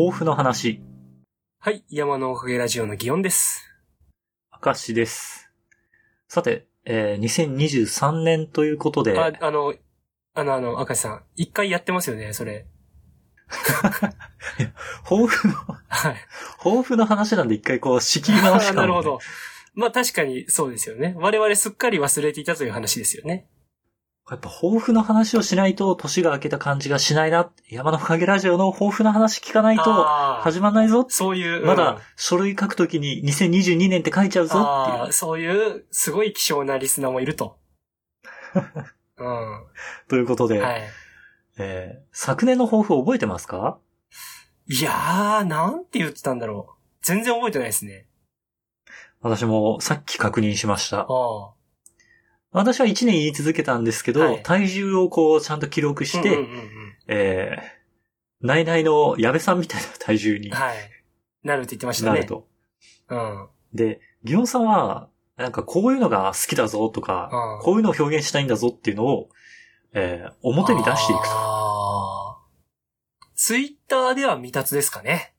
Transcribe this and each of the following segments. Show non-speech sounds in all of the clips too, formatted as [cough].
抱負の話。はい、山のおかげラジオの祇園です。明石です。さて、えー、2023年ということで、あ、あの、あの、あの、赤石さん、一回やってますよね、それ。抱負の、はい。抱負の話なんで一回こう仕切り直しか、[laughs] なるほど。まあ確かにそうですよね。我々すっかり忘れていたという話ですよね。やっぱ抱負の話をしないと年が明けた感じがしないな。山のおかげラジオの抱負の話聞かないと始まんないぞ。そういう、まだうん書類書くときに2022年って書いちゃうぞっていう。そういう、すごい希少なリスナーもいると。[laughs] うん。ということで、はい。えー昨年の抱負覚えてますか？いやー、なんて言ってたんだろう。全然覚えてないですね。私もさっき確認しました。ああ。私は1年言い続けたんですけど、はい体重をこうちゃんと記録して、うんうんうんえー、ナイナイの矢部さんみたいな体重にうん、はい。なるって言ってましたね。なると。うん。で、ギオンさんは、なんかこういうのが好きだぞとか、うんこういうのを表現したいんだぞっていうのを、えー、表に出していくと。あーツイッターでは未達ですかね。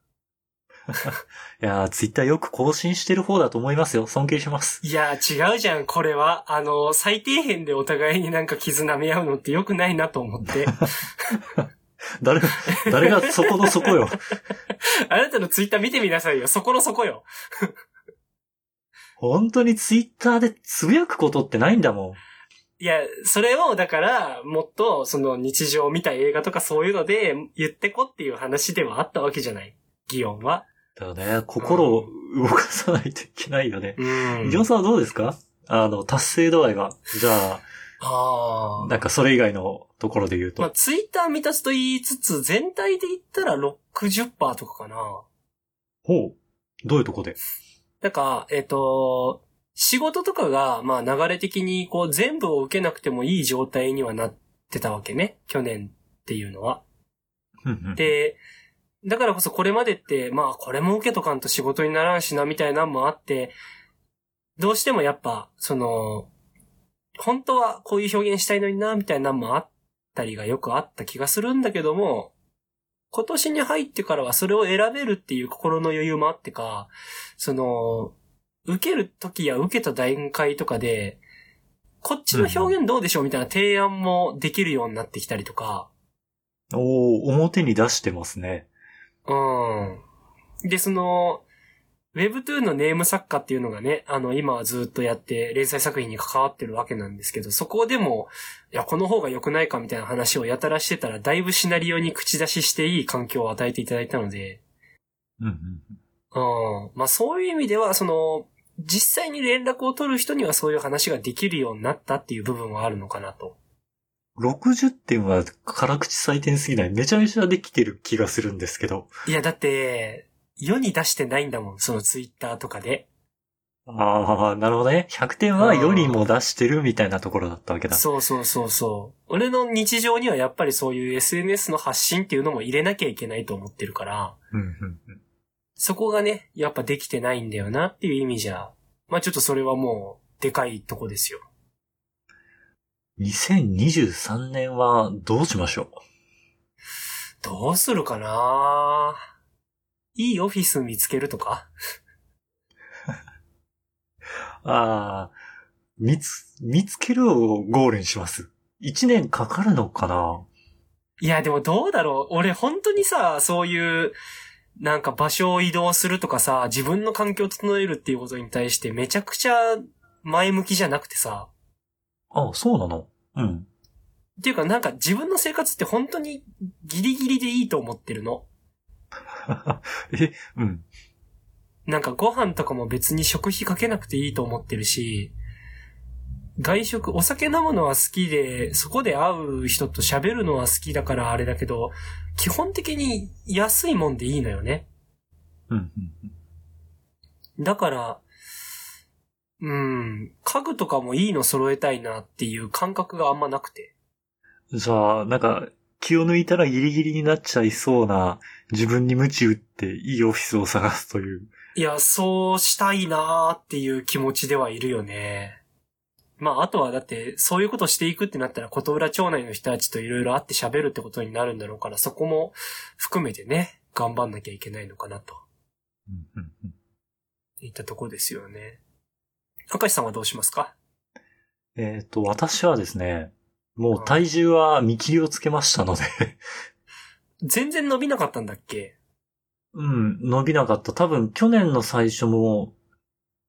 いやー、ツイッターよく更新してる方だと思いますよ。尊敬します。いや、違うじゃん、これは。あの、最底辺でお互いになんか絆め合うのって良くないなと思って。[laughs] 誰、誰がそこのそこよ。[laughs] あなたのツイッター見てみなさいよ。そこのそこよ。[laughs] 本当にツイッターでつぶやくことってないんだもん。いや、それを、だから、もっと、その日常を見た映画とかそういうので言ってこっていう話ではあったわけじゃない。ギオンは。だからね、心を動かさないといけないよね。うんギオンさんはどうですか？あの、達成度合いが。じゃあ、ああ。なんかそれ以外のところで言うと。まあ、ツイッター満たすと言いつつ、全体で言ったら60%とかかな。ほう。どういうとこで？なんか、えっ、と、仕事とかが、まあ流れ的にこう全部を受けなくてもいい状態にはなってたわけね。去年っていうのは。うんうんで、だからこそこれまでって、まあこれも受けとかんと仕事にならんしなみたいなんもあって、どうしてもやっぱ、その、本当はこういう表現したいのにな、みたいなんもあったりがよくあった気がするんだけども、今年に入ってからはそれを選べるっていう心の余裕もあってか、その、受ける時や受けた段階とかで、こっちの表現どうでしょうみたいな提案もできるようになってきたりとか、おー表に出してますね。うん。で、その、Webtoon のネーム作家っていうのがね、あの、今はずっとやって連載作品に関わってるわけなんですけど、そこでも、いや、この方が良くないかみたいな話をやたらしてたら、だいぶシナリオに口出ししていい環境を与えていただいたので、うんうんうん。まあそういう意味では、その、実際に連絡を取る人にはそういう話ができるようになったっていう部分はあるのかなと。60点は辛口採点すぎない。めちゃめちゃできてる気がするんですけど。いや、だって、世に出してないんだもん、そのツイッターとかで。ああ、なるほどね。100点はよりも出してるみたいなところだったわけだ。そうそうそうそう。俺の日常にはやっぱりそういう SNS の発信っていうのも入れなきゃいけないと思ってるから、うんうんうんそこがね、やっぱできてないんだよなっていう意味じゃ、まあちょっとそれはもう、でかいとこですよ。2023年はどうしましょどうするかな？いいオフィス見つけるとか？う [laughs] ああ、見つ、見つけるをゴールにします。1年かかるのかな？いや、でもどうだろう。俺本当にさ、そういう、なんか場所を移動するとかさ、自分の環境を整えるっていうことに対してめちゃくちゃ前向きじゃなくてさ、あそうなの？うん。っていうかなんか自分の生活って本当にギリギリでいいと思ってるの？[laughs] え、うん。なんかご飯とかも別に食費かけなくていいと思ってるし、外食、お酒飲むのは好きで、そこで会う人と喋るのは好きだからあれだけど、基本的に安いもんでいいのよね。うんうんうん。だから、うん、家具とかもいいの揃えたいなっていう感覚があんまなくて。じゃあ、なんか、気を抜いたらギリギリになっちゃいそうな、自分に鞭打っていいオフィスを探すという。いや、そうしたいなーっていう気持ちではいるよね。まあ、あとはだって、そういうことしていくってなったら、琴浦町内の人たちといろいろ会って喋るってことになるんだろうから、そこも含めてね。頑張んなきゃいけないのかなと。うんうんうんいったところですよね。明石さんはどうしますか？えっ、と、私はですね、もう体重は見切りをつけましたので、全然伸びなかったんだっけ？うん、伸びなかった。多分去年の最初も、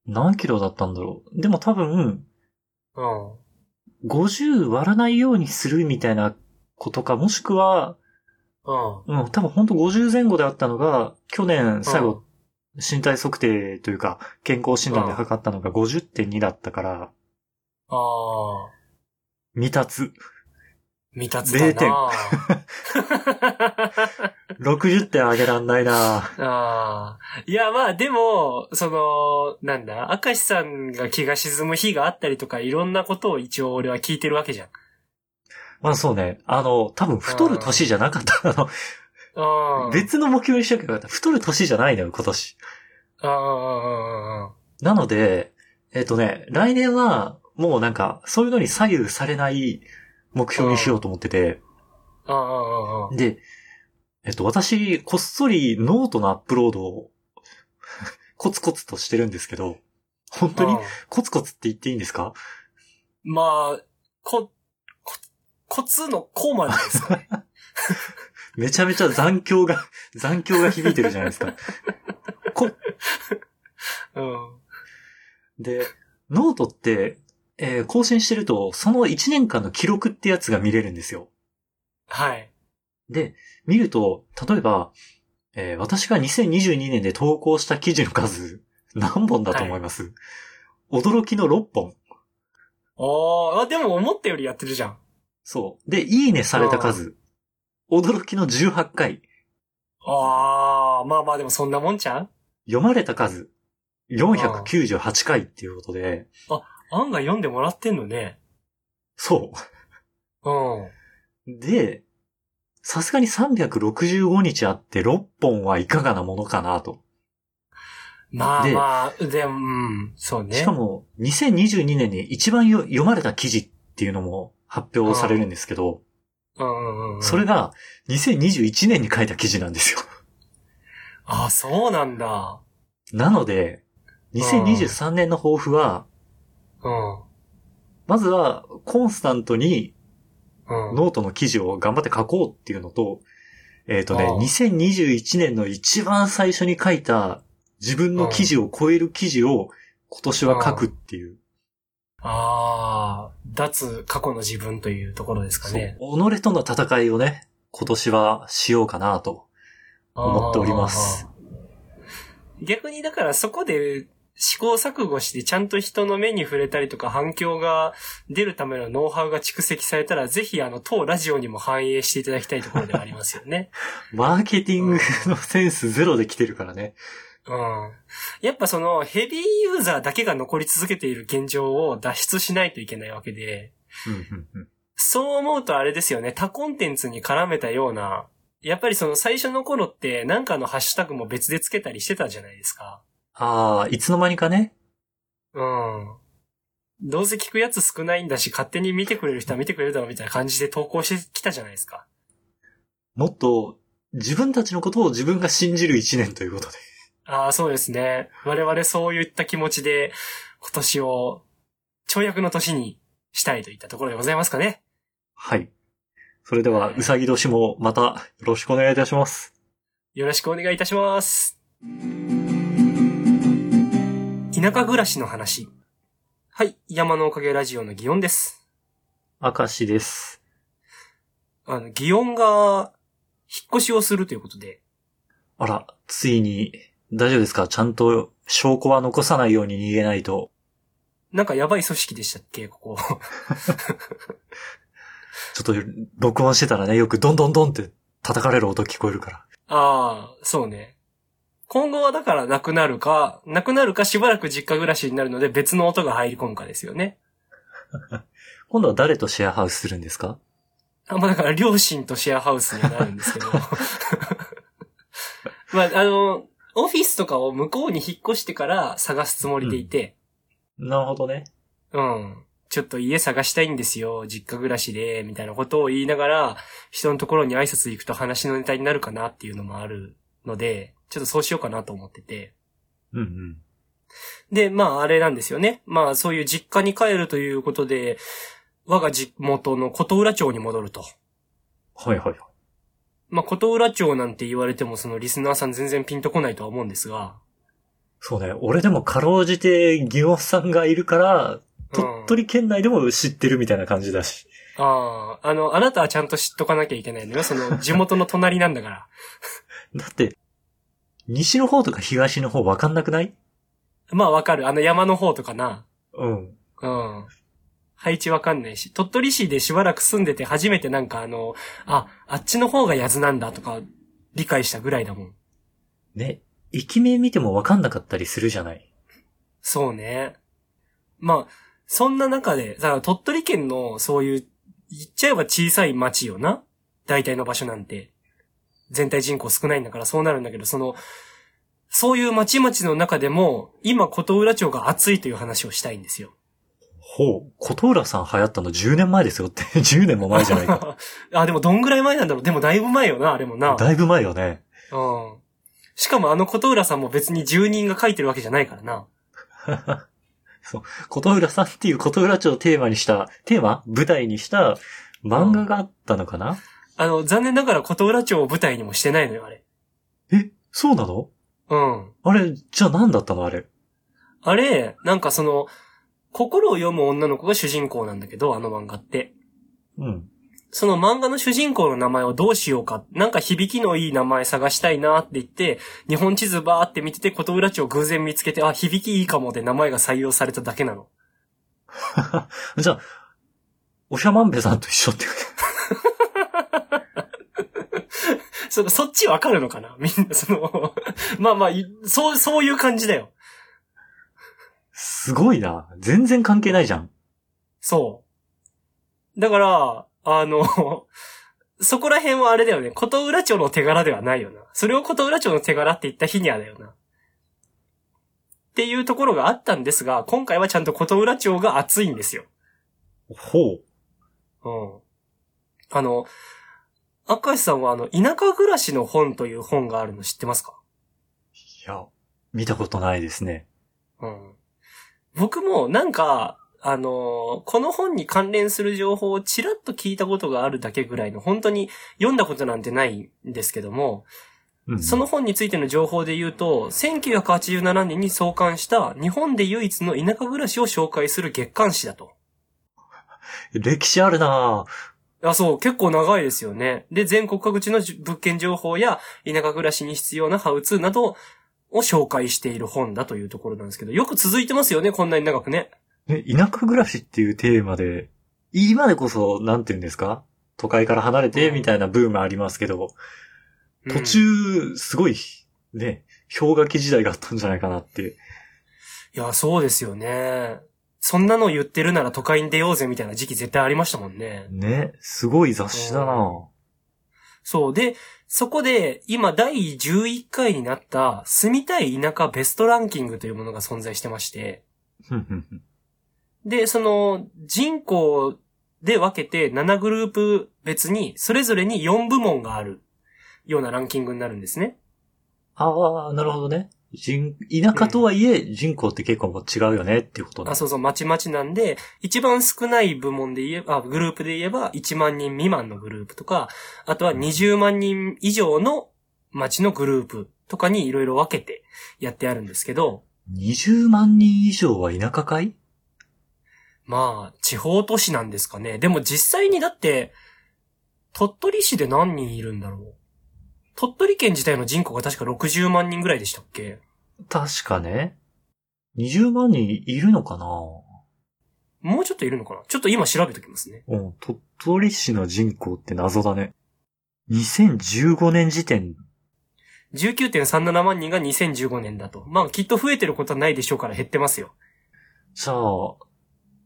何キロだったんだろう。でも多分、うん。50割らないようにするみたいなことか、もしくは、うん。うん、多分本当50前後であったのが、去年最後、身体測定というか、健康診断で測ったのが50.2だったから、ああ、未達。未達だな60 [laughs] 点上げらんないなああ。いや、まあ、でも、その、なんだ、明石さんが気が沈む日があったりとか、いろんなことを一応俺は聞いてるわけじゃん。まあそうね。あの、多分太る年じゃなかった。あの、うん。別の目標にしとけばよかった。太る年じゃないのよ、今年。ああ、ああ、ああ、なので、えっ、とね、来年は、もうなんか、そういうのに左右されない目標にしようと思ってて。で、えっと、私、こっそりノートのアップロードを、コツコツとしてるんですけど、本当にうんコツコツって言っていいんですか？まあ、こ、こ、コツのこうまでですかね。[laughs] めちゃめちゃ残響が、[laughs] 残響が響いてるじゃないですか。こ、うん。で、ノートって、えー更新してると、その1年間の記録ってやつが見れるんですよ。はい。で、見ると、例えば、えー私が2022年で投稿した記事の数、何本だと思います、驚きの6本。ああ、でも思ったよりやってるじゃん。そう。で、いいねされた数、驚きの18回。ああ、まあまあでもそんなもんちゃう？読まれた数、498回っていうことで、案外読んでもらってんのね。そうん。う。で、さすがに365日あって6本はいかがなものかなと。でまあまあ、でも、うん、そうね。しかも、2022年に一番よ読まれた記事っていうのも発表されるんですけど。それが2021年に書いた記事なんですよ。ああ、そうなんだ。なので、2023年の抱負は、うん。まずはコンスタントにうん。ノートの記事を頑張って書こうっていうのと、えっ、とねああ、2021年の一番最初に書いた自分の記事を超える記事を今年は書くっていう。ああ、脱過去の自分というところですかそうね。己との戦いをね、今年はしようかなと思っております。逆にだからそこで試行錯誤してちゃんと人の目に触れたりとか反響が出るためのノウハウが蓄積されたら、ぜひあの当ラジオにも反映していただきたいところではありますよね。[laughs] マーケティングのセンスゼロで来てるからね。うん。やっぱそのヘビーユーザーだけが残り続けている現状を脱出しないといけないわけで、そう思うとあれですよね、他コンテンツに絡めたような、やっぱりその最初の頃ってなんかのハッシュタグも別でつけたりしてたじゃないですか。ああ、いつの間にかね。うん。どうせ聞くやつ少ないんだし、勝手に見てくれる人は見てくれるだろうみたいな感じで投稿してきたじゃないですか。もっと自分たちのことを自分が信じる一年ということで。ああ、そうですね。我々そういった気持ちで今年を跳躍の年にしたいといったところでございますかね。はい。それでは、うさぎ年もまたよろしくお願いいたします。よろしくお願いいたします。田舎暮らしの話。はい。山のおかげラジオの祇園です。明石です。あの、祇園が引っ越しをするということで、あら、ついに、大丈夫ですか？ちゃんと証拠は残さないように逃げないと。なんかやばい組織でしたっけ？ここ。[laughs] ちょっと、録音してたらね、よくドンドンドンって叩かれる音聞こえるから。ああ、そうね。今後はだからなくなるか、なくなるかしばらく実家暮らしになるので別の音が入り込むかですよね。[laughs] 今度は誰とシェアハウスするんですか？あ、まあだから両親とシェアハウスにはなるんですけど。[laughs] まああの、オフィスとかを向こうに引っ越してから探すつもりでいて、なるほどね。うん。ちょっと家探したいんですよ、実家暮らしで、みたいなことを言いながら、人のところに挨拶行くと話のネタになるかなっていうのもあるので、ちょっとそうしようかなと思ってて。うんうん。で、まああれなんですよね。まあそういう実家に帰るということで、我が地元の琴浦町に戻ると。はいはいはい。まあ琴浦町なんて言われてもそのリスナーさん全然ピンとこないとは思うんですが。そうね。俺でもかろうじて、ギオさんがいるから、鳥取県内でも知ってるみたいな感じだし。ああ、あの、あなたはちゃんと知っとかなきゃいけないのよ。その地元の隣なんだから。[laughs] だって、西の方とか東の方わかんなくない？まあわかる。あの山の方とかな。うん。うん。配置わかんないし。鳥取市でしばらく住んでて初めてなんかあの、あ、あっちの方がヤズなんだとか理解したぐらいだもん。ね。駅名見てもわかんなかったりするじゃない？そうね。まあ、そんな中で、だから鳥取県のそういう、言っちゃえば小さい町よな？大体の場所なんて。全体人口少ないんだからそうなるんだけど、その、そういう町々の中でも、今琴浦町が熱いという話をしたいんですよ。ほう。琴浦さん流行ったの10年前ですよって。[laughs] 10年も前じゃないか。[laughs] あ、でもどんぐらい前なんだろう。でもだいぶ前よな、あれもな。だいぶ前よね。うん。しかもあの琴浦さんも別に住人が書いてるわけじゃないからな。[laughs] 琴浦さんっていう琴浦町をテーマにした、テーマ？舞台にした漫画があったのかな、あの、残念ながら琴浦町を舞台にもしてないのよ、あれ。え、そうなの？うん。あれ、じゃあ何だったのあれ？あれ、なんかその、心を読む女の子が主人公なんだけど、あの漫画って。うん。その漫画の主人公の名前をどうしようか、なんか響きのいい名前探したいなって言って、日本地図バーって見てて、琴浦町を偶然見つけて、あ、響きいいかもで名前が採用されただけなの。[laughs] じゃあ、おしゃまんべさんと一緒って。[laughs] その、そっちわかるのかな？みんな、その、[laughs] まあまあ、いそう、そういう感じだよ。すごいな。全然関係ないじゃん。そう。だから、あの、[laughs] そこら辺はあれだよね。琴浦町の手柄ではないよな。それを琴浦町の手柄って言った日にはだよな。っていうところがあったんですが、今回はちゃんと琴浦町が熱いんですよ。ほう。うん。あの、明石さんはあの、田舎暮らしの本という本があるの知ってますか？いや、見たことないですね。うん。僕もなんか、あのーこの本に関連する情報をちらっと聞いたことがあるだけぐらいの、本当に読んだことなんてないんですけども、うん。その本についての情報で言うと、1987年に創刊した日本で唯一の田舎暮らしを紹介する月刊誌だと。歴史あるなあ、そう、結構長いですよね。で、全国各地のじ物件情報や田舎暮らしに必要なハウツーなどを紹介している本だというところなんですけど、よく続いてますよね、こんなに長くね。ね、田舎暮らしっていうテーマで、今でこそ、なんて言うんですか？都会から離れて、みたいなブームありますけど、うん途中、すごい、ね、氷河期時代があったんじゃないかなって。いや、そうですよね。そんなの言ってるなら都会に出ようぜみたいな時期絶対ありましたもんね。ね、すごい雑誌だなそう。で、そこで今第11回になった住みたい田舎ベストランキングというものが存在してまして、で、その人口で分けて7グループ別にそれぞれに4部門があるようなランキングになるんですね。ああ、なるほどね。人、田舎とはいえ、人口って結構もう違うよねっていうことだ。あ、そうそう、まちまちなんで、一番少ない部門で言えば、あグループで言えば1万人未満のグループとか、あとは20万人以上の町のグループとかにいろいろ分けてやってあるんですけど、20万人以上は田舎かい？まあ、地方都市なんですかね。でも実際にだって、鳥取市で何人いるんだろう。鳥取県自体の人口が確か60万人ぐらいでしたっけ？確かね。20万人いるのかな？もうちょっといるのかな？ちょっと今調べときますね。うん、鳥取市の人口って謎だね。2015年時点、19.37万人が2015年だと。まあ、きっと増えてることはないでしょうから減ってますよ。じゃあ、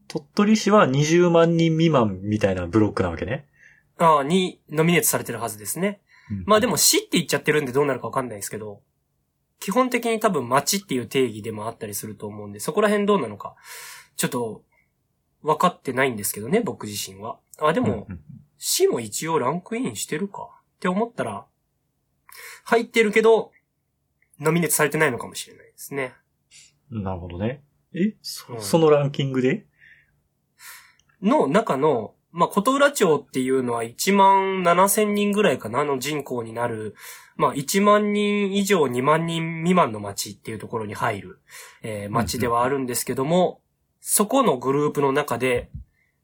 鳥取市は20万人未満みたいなブロックなわけね。ああ、にノミネートされてるはずですね。まあでも市って言っちゃってるんでどうなるかわかんないですけど、基本的に多分町っていう定義でもあったりすると思うんで、そこら辺どうなのか、ちょっと、分かってないんですけどね、僕自身は。あ、ででも、市も一応ランクインしてるかって思ったら、入ってるけど、ノミネートされてないのかもしれないですね。なるほどね。えそのランキングで？の中の、まあ、琴浦町っていうのは1万7千人ぐらいかなの人口になる、まあ、1万人以上2万人未満の町っていうところに入る、えー町ではあるんですけども、そこのグループの中で、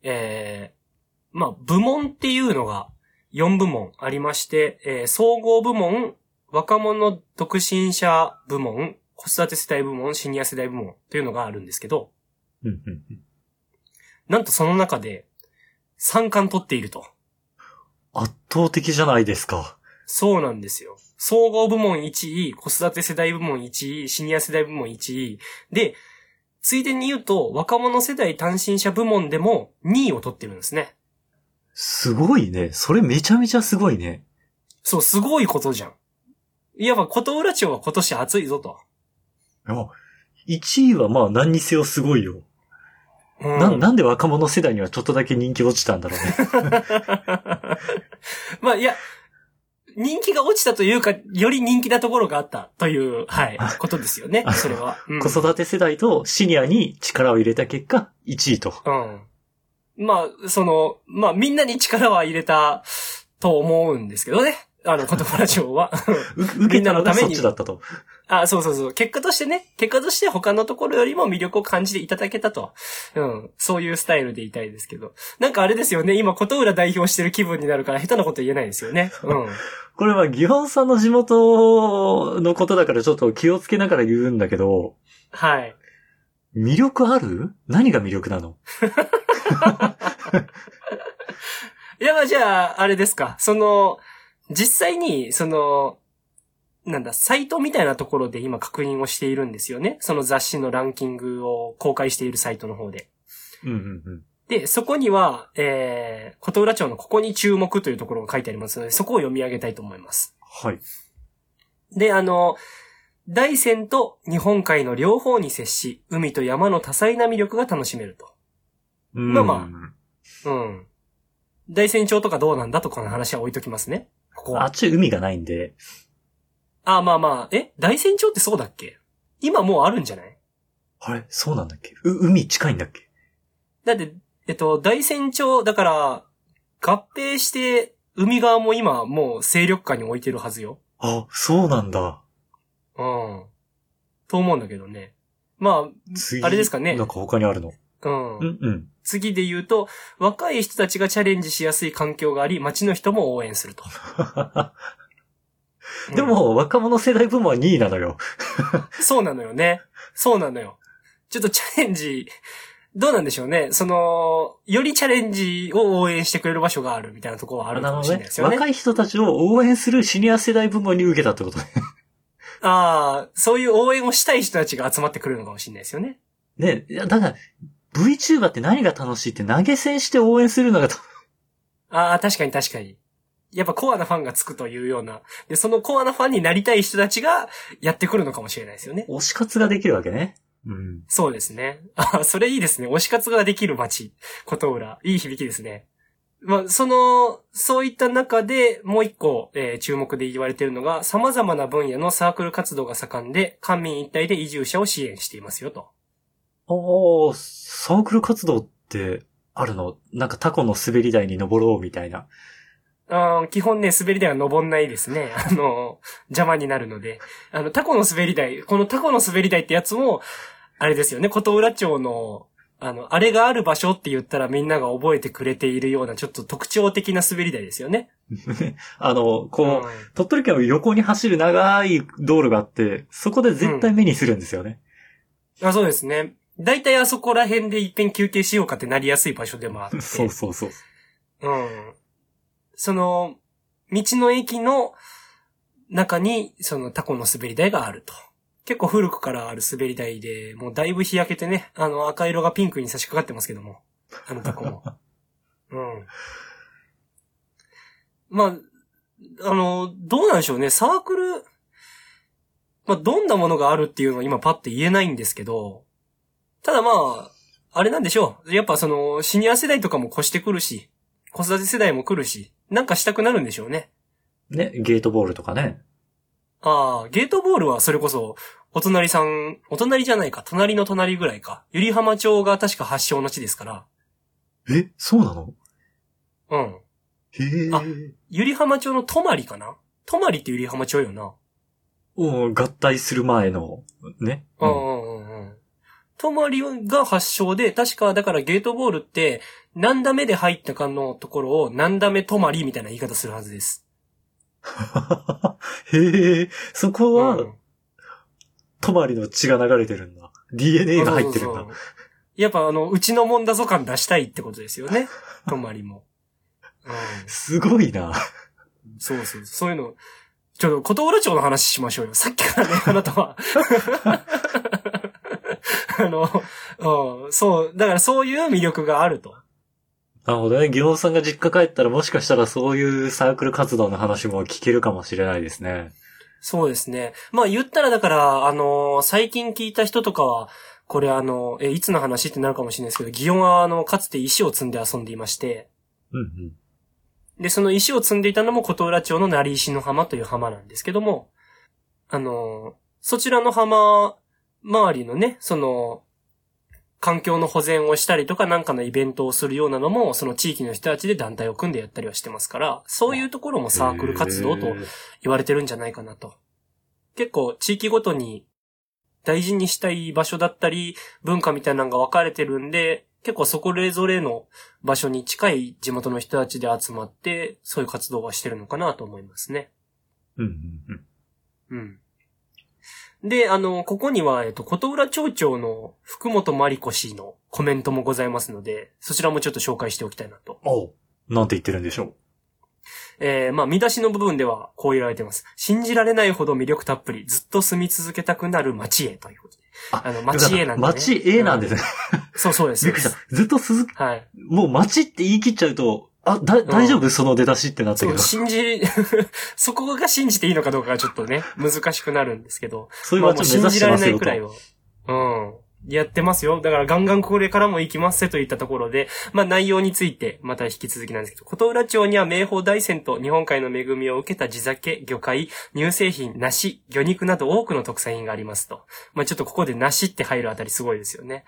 えーまあ、部門っていうのが4部門ありまして、えー総合部門、若者独身者部門、子育て世代部門、シニア世代部門というのがあるんですけど。なんとその中で3冠取っていると。圧倒的じゃないですか。そうなんですよ。総合部門1位、子育て世代部門1位、シニア世代部門1位。で、ついでに言うと、若者世代単身者部門でも2位を取ってるんですね。すごいね。それめちゃめちゃすごいね。そう、すごいことじゃん。いわば、琴浦町は今年暑いぞと。いや1位はまあ何にせよすごいよ。うんな、なんで若者世代にはちょっとだけ人気落ちたんだろうね。[laughs] まあ、いや、人気が落ちたというか、より人気なところがあったという、はい、ことですよね、それは。うん子育て世代とシニアに力を入れた結果、1位と。うん。まあ、その、まあみんなに力は入れたと思うんですけどね。あの、[laughs] 言葉ラジオは。う受けたのがそっちだったと。あ、そうそうそう。結果としてね、結果として他のところよりも魅力を感じていただけたと。うん。そういうスタイルでいたいですけど。なんかあれですよね。今、琴浦代表してる気分になるから下手なこと言えないですよね。うん。[laughs] これはギホンさんの地元のことだからちょっと気をつけながら言うんだけど、はい。魅力ある？何が魅力なの？[laughs] いや、まあじゃあ、あれですか。その、実際に、その、なんだ、サイトみたいなところで今確認をしているんですよね。その雑誌のランキングを公開しているサイトの方で。うんうんうん。で、そこには、えー、琴浦町のここに注目というところが書いてありますので、そこを読み上げたいと思います。はい。で、あの、大山と日本海の両方に接し、海と山の多彩な魅力が楽しめると。まあまうん。大山町とかどうなんだとかの話は置いときますね。ここは。あっち海がないんで、あ、まあまあ、え？大山町ってそうだっけ？今もうあるんじゃない？あれ？そうなんだっけ？う、海近いんだっけ？だって、えっと、大山町、だから、合併して、海側も今もう勢力下に置いてるはずよ。あ、そうなんだ。うん。と思うんだけどね。ま次。あれですかねなんか他にあるの？あ、うん。うんうん。次で言うと、若い人たちがチャレンジしやすい環境があり、街の人も応援すると。[laughs] でも、若者世代部門は2位なのよ。うん、そうなのよね。そうなのよ。ちょっとチャレンジ、どうなんでしょうね。その、よりチャレンジを応援してくれる場所があるみたいなところはあるかもしれないですよね。若い人たちを応援するシニア世代部門に受けたってことね。[laughs] ああ、そういう応援をしたい人たちが集まってくるのかもしれないですよね。ね、いや、だから、VTuber って何が楽しいって投げ銭して応援するのが、ああ、確かに確かに。やっぱコアなファンがつくというような。で、そのコアなファンになりたい人たちがやってくるのかもしれないですよね。推し活ができるわけね。うん。そうですね。あ、それいいですね。推し活ができる街、琴浦。いい響きですね。まあ、その、そういった中で、もう一個、えー注目で言われているのが、様々な分野のサークル活動が盛んで、官民一体で移住者を支援していますよと。ああ、サークル活動ってあるの？なんかタコの滑り台に登ろうみたいな。あー基本ね、滑り台は登んないですね。[laughs] あの、邪魔になるので。あの、タコの滑り台、このタコの滑り台ってやつも、あれですよね、琴浦町の、あの、あれがある場所って言ったらみんなが覚えてくれているような、ちょっと特徴的な滑り台ですよね。[laughs] あの、こう、うん鳥取県の横に走る長い道路があって、そこで絶対目にするんですよね。あ、そうですね。だいたいあそこら辺で一遍休憩しようかってなりやすい場所でもあって。[laughs] そうそうそう。うん。その、道の駅の中に、そのタコの滑り台があると。結構古くからある滑り台で、もうだいぶ日焼けてね、あの赤色がピンクに差し掛かってますけども。あのタコも。[laughs] うん。まあ、あの、どうなんでしょうね。サークル、まあ、どんなものがあるっていうのは今パッて言えないんですけど、ただまあ、あれなんでしょう。やっぱその、シニア世代とかも越してくるし、子育て世代も来るし、なんかしたくなるんでしょうね。ね、ゲートボールとかね。ああ、ゲートボールはそれこそ、お隣さん、お隣じゃないか、隣の隣ぐらいか。ゆり浜町が確か発祥の地ですから。え、そうなの？うん。へえ。あゆり浜町の泊まりかな？泊まりってゆり浜町よな。うん合体する前の、ね。うんうんうんうん。泊まりが発祥で、確かだからゲートボールって、何ダ目で入ったかのところを何ダ目泊まりみたいな言い方するはずです。[laughs] へえ、そこは、うん泊まりの血が流れてるんだ。DNA が入ってるんだそうそう。そうやっぱあの、うちのもんだぞ感出したいってことですよね。[laughs] 泊まりも。うん。すごいな。そうそう。そういうの、ちょっと、琴浦町の話しましょうよ。さっきからね、あなたは。[laughs] あの、うん、そう、だからそういう魅力があると。なるほどね。ギオンさんが実家帰ったらもしかしたらそういうサークル活動の話も聞けるかもしれないですね。そうですね。まあ言ったらだから、あの最近聞いた人とかは、これあの、え、いつの話ってなるかもしれないですけど、ギオンはあの、かつて石を積んで遊んでいまして、うんうん。で、その石を積んでいたのも琴浦町の成石の浜という浜なんですけども、あの、そちらの浜周りのね、その、環境の保全をしたりとかなんかのイベントをするようなのも、その地域の人たちで団体を組んでやったりはしてますから、そういうところもサークル活動と言われてるんじゃないかなと。結構地域ごとに大事にしたい場所だったり、文化みたいなのが分かれてるんで、結構そこれぞれの場所に近い地元の人たちで集まって、そういう活動はしてるのかなと思いますね。うんうんうん。うん。で、あの、ここには、えっと、琴浦町長の福本真理子氏のコメントもございますので、そちらもちょっと紹介しておきたいなと。おうなんて言ってるんでしょう。えー、まあ、見出しの部分ではこう言われてます。信じられないほど魅力たっぷり、ずっと住み続けたくなる町へということで。ああの、町へなんで、ね。町 A なんですね。そうそうです。びっくりした。ずっと続く、はい。もう町って言い切っちゃうと、あ、だ、大丈夫？その出だしってなったそう、けど。信じ、[laughs] そこが信じていいのかどうかがちょっとね、難しくなるんですけど。そういうまあもう町を目指して信じられ。ないくらいは。うん。やってますよ。だからガンガンこれからも行きますせといったところで、まあ内容についてまた引き続きなんですけど、琴浦町には名宝大山と日本海の恵みを受けた地酒、魚介、乳製品、梨、魚肉など多くの特産品がありますと。まあちょっとここで梨って入るあたりすごいですよね。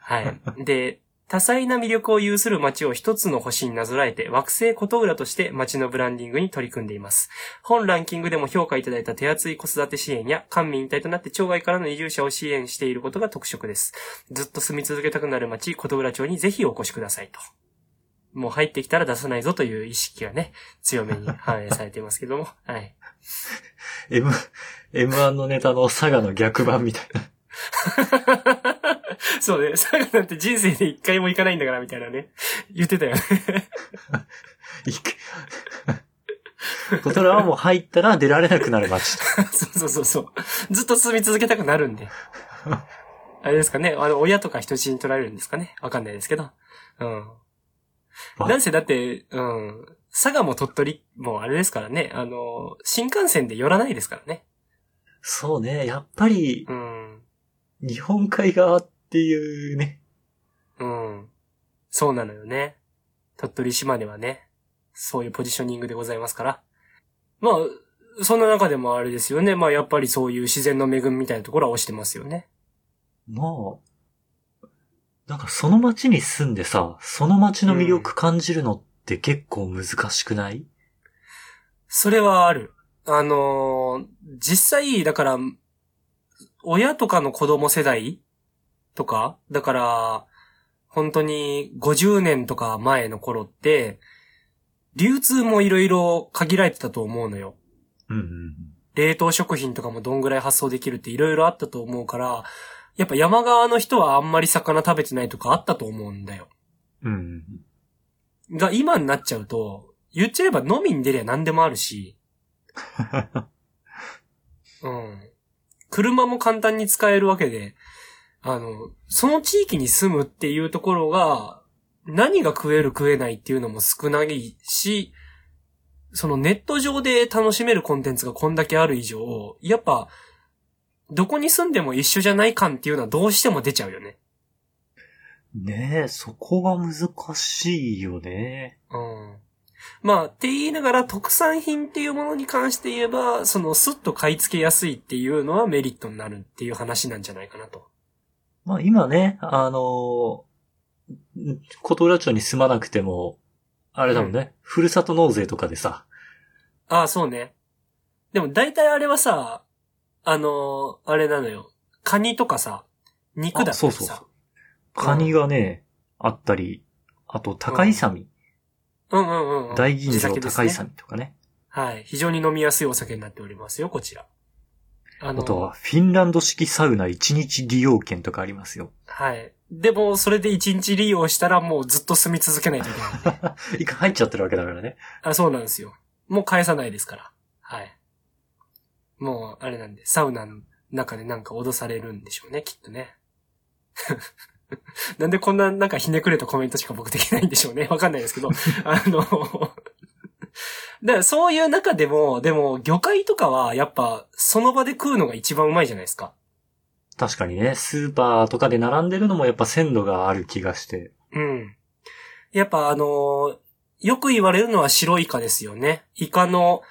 はい。[laughs] で、多彩な魅力を有する街を一つの星になぞらえて、惑星琴浦として街のブランディングに取り組んでいます。本ランキングでも評価いただいた手厚い子育て支援や、官民一体となって町外からの移住者を支援していることが特色です。ずっと住み続けたくなる町、琴浦町にぜひお越しくださいと。もう入ってきたら出さないぞという意識がね、強めに反映されていますけども。[laughs] はい。M、M1 のネタの佐賀の逆版みたいな。[laughs] [laughs] そうね、佐賀なんて人生で一回も行かないんだからみたいなね、言ってたよね。[laughs] いく。ことらはもう入ったら出られなくなる街。[laughs] そうそうそうそう。ずっと住み続けたくなるんで。あれですかね、あの、親とか人質に取られるんですかねわかんないですけど。うん。わなんせだって、うん。佐賀も鳥取もあれですからね、あの、新幹線で寄らないですからね。そうね、やっぱりう、ん。日本海側っていうね。うん。そうなのよね。鳥取島根はね、そういうポジショニングでございますから。まあ、そんな中でもあれですよね。まあやっぱりそういう自然の恵みみたいなところは推してますよね。まあ、なんかその街に住んでさ、その街の魅力感じるのって結構難しくない、それはある。あのー実際、だから、親とかの子供世代とか、だから、本当に50年とか前の頃って、流通もいろいろ限られてたと思うのよ。うん、うん冷凍食品とかもどんぐらい発送できるっていろいろあったと思うから、やっぱ山側の人はあんまり魚食べてないとかあったと思うんだよ。うん。うんうん。が今になっちゃうと、言っちゃえば飲みに出りゃ何でもあるし、[laughs] うん。車も簡単に使えるわけで、あの、その地域に住むっていうところが、何が食える食えないっていうのも少ないし、そのネット上で楽しめるコンテンツがこんだけある以上、やっぱ、どこに住んでも一緒じゃない感っていうのはどうしても出ちゃうよね。ねえ、そこが難しいよね。うん。まあ、って言いながら特産品っていうものに関して言えば、そのスッと買い付けやすいっていうのはメリットになるっていう話なんじゃないかなと。まあ今ね、あのー、琴浦町に住まなくても、あれだもんね、ふるさと納税とかでさ、ああ、そうね。でも大体あれはさ、あのーあれなのよ。カニとかさ、肉だったりさ。あそうそうそうカニがね、あったり、あと高イサミ、うんうんうんうん。大吟醸高イサミとかね。はい。非常に飲みやすいお酒になっておりますよ、こちら。ああとは、フィンランド式サウナ1日利用券とかありますよ。はい。でも、それで一日利用したらもうずっと住み続けないといけない。[laughs] 一回入っちゃってるわけだからね。あ、そうなんですよ。もう返さないですから。はい。もう、あれなんで、サウナの中でなんか脅されるんでしょうね、きっとね。[laughs] なんでこんななんかひねくれたコメントしか僕できないんでしょうね。わかんないですけど。あの、だからそういう中でも、でも魚介とかはやっぱその場で食うのが一番うまいじゃないですか。確かにね、スーパーとかで並んでるのもやっぱ鮮度がある気がして。うん。やっぱあのーよく言われるのは白イカですよね。イカの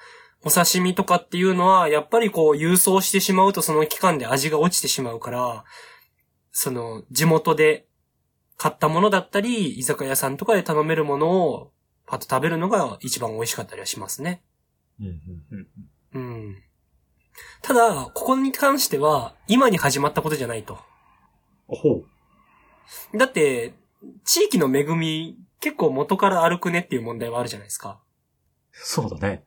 お刺身とかっていうのは、やっぱりこう郵送してしまうとその期間で味が落ちてしまうから、その地元で買ったものだったり、居酒屋さんとかで頼めるものをパッと食べるのが一番美味しかったりはしますね。うんうんうんうん。ただ、ここに関しては、今に始まったことじゃないと。ほう。だって、地域の恵み、結構元から歩くねっていう問題はあるじゃないですか。そうだね。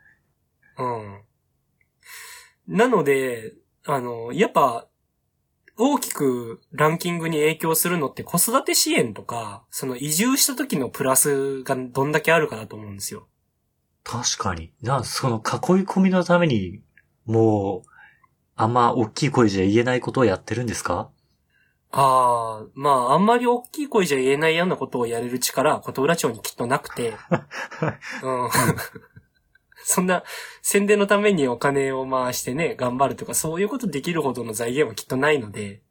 うん。なので、あの、やっぱ、大きくランキングに影響するのって子育て支援とか、その移住した時のプラスがどんだけあるかだと思うんですよ。確かに。な、その囲い込みのために、もう、あんま大きい声じゃ言えないことをやってるんですか？ああ、まあ、あんまり大きい声じゃ言えないようなことをやれる力は琴浦町にきっとなくて、[laughs] うん。[laughs] そんな宣伝のためにお金を回してね、頑張るとかそういうことできるほどの財源はきっとないので、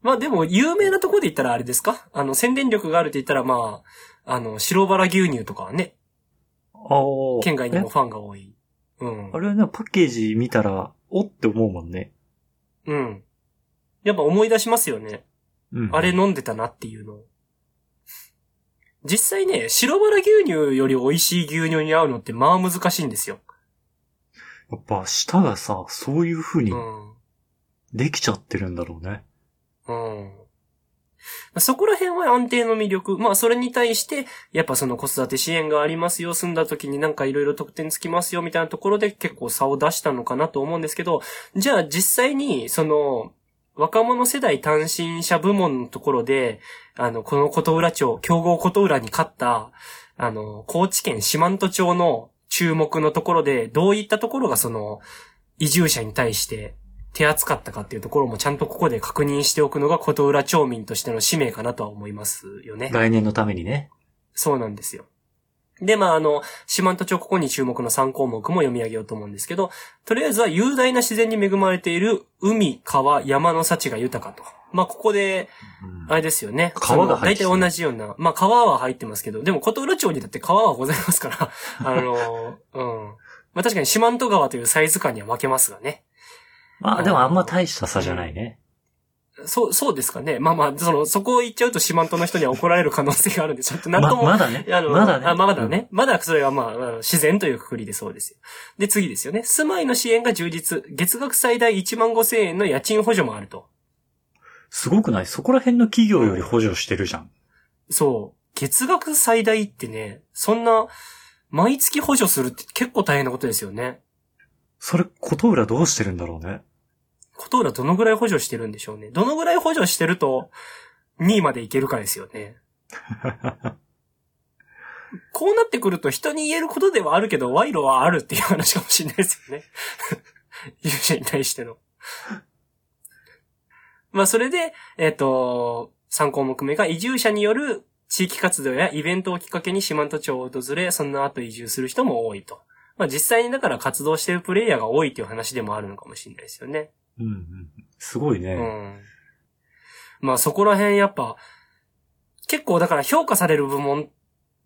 まあでも有名なところで言ったらあれですか？あの宣伝力があるって言ったらまあ、あの、白バラ牛乳とかはね、ああ。県外にもえファンが多い。うんあ。れはね、パッケージ見たら、おって思うもんね。うん。やっぱ思い出しますよね。うん。あれ飲んでたなっていうのを。実際ね、白バラ牛乳より美味しい牛乳に合うのってまあ難しいんですよ。やっぱ舌がさ、そういう風にうん。できちゃってるんだろうね。うん。そこら辺は安定の魅力。まあそれに対して、やっぱその子育て支援がありますよ、住んだ時になんかいろいろ特典つきますよ、みたいなところで結構差を出したのかなと思うんですけど、じゃあ実際に、その、若者世代単身者部門のところで、あの、この琴浦町、競合琴浦に勝った、あの、高知県四万十町の注目のところで、どういったところがその、移住者に対して手厚かったかっていうところもちゃんとここで確認しておくのが琴浦町民としての使命かなとは思いますよね。来年のためにね。そうなんですよ。で、まあ、あの、四万十町ここに注目の3項目も読み上げようと思うんですけど、とりあえずは雄大な自然に恵まれている海、川、山の幸が豊かと。まあ、ここで、うんあれですよね。川が入って大体同じような。まあ、川は入ってますけど、でも琴浦町にだって川はございますから、[laughs] あの、うん。まあ、確かに四万十川というサイズ感には負けますがね。まあでもあんま大した差じゃないね。そう、そうですかね。まあまあ、その、そこを言っちゃうと四万十の人には怒られる可能性があるんで、ちょっとなんま、とも、まだね。あの、まだね。あまだね。まだそれはまあ、自然というくくりでそうですよ。で、次ですよね。住まいの支援が充実。月額最大1万5千円の家賃補助もあると。すごくない？そこら辺の企業より補助してるじゃん。そう。月額最大ってね、そんな、毎月補助するって結構大変なことですよね。それ、琴浦どうしてるんだろうね。琴浦どのぐらい補助してるんでしょうね。どのぐらい補助してると、2位までいけるかですよね。[laughs] こうなってくると人に言えることではあるけど、賄賂はあるっていう話かもしれないですよね。[laughs] 勇者に対しての。まあ、それで、えっ、と、3項目目が移住者による地域活動やイベントをきっかけに四万十町を訪れ、その後移住する人も多いと。まあ、実際にだから活動しているプレイヤーが多いっていう話でもあるのかもしれないですよね。うんうん。すごいうね。ん。まあそこら辺やっぱ、結構だから評価される部門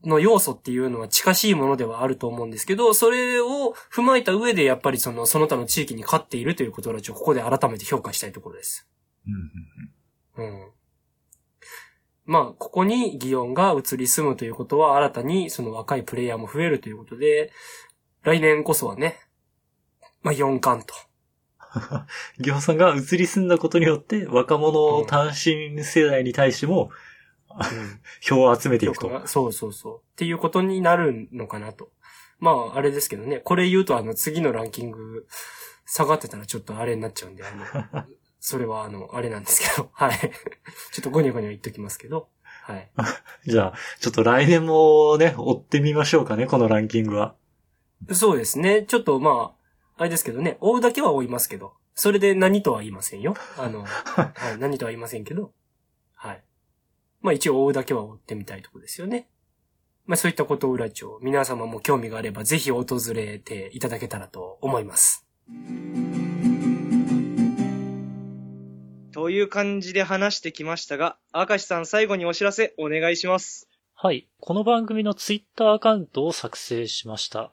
の要素っていうのは近しいものではあると思うんですけど、それを踏まえた上でやっぱりその、その他の地域に勝っているということをここで改めて評価したいところです。うんうんうん。まあ、ここに擬音が移り住むということは、新たにその若いプレイヤーも増えるということで、来年こそはね、まあ4冠と。ギョンさんが移り住んだことによって、若者単身世代に対しても、票を集めていくと。そうそうそう。っていうことになるのかなと。まあ、あれですけどね、これ言うとあの次のランキング下がってたらちょっとあれになっちゃうんで、あの、[laughs] それはあの、あれなんですけど、[laughs] はい。ちょっとゴニョゴニョ言っときますけど、はい。[laughs] じゃあ、ちょっと来年もね、追ってみましょうかね、このランキングは。そうですね。ちょっとまあ、あれですけどね、追うだけは追いますけど、それで何とは言いませんよ。あの、[laughs] はい、何とは言いませんけど、はい。まあ一応追うだけは追ってみたいところですよね。まあそういったことを裏帳、皆様も興味があればぜひ訪れていただけたらと思います。という感じで話してきましたが、明石さん最後にお知らせお願いします。はい。この番組のツイッターアカウントを作成しました。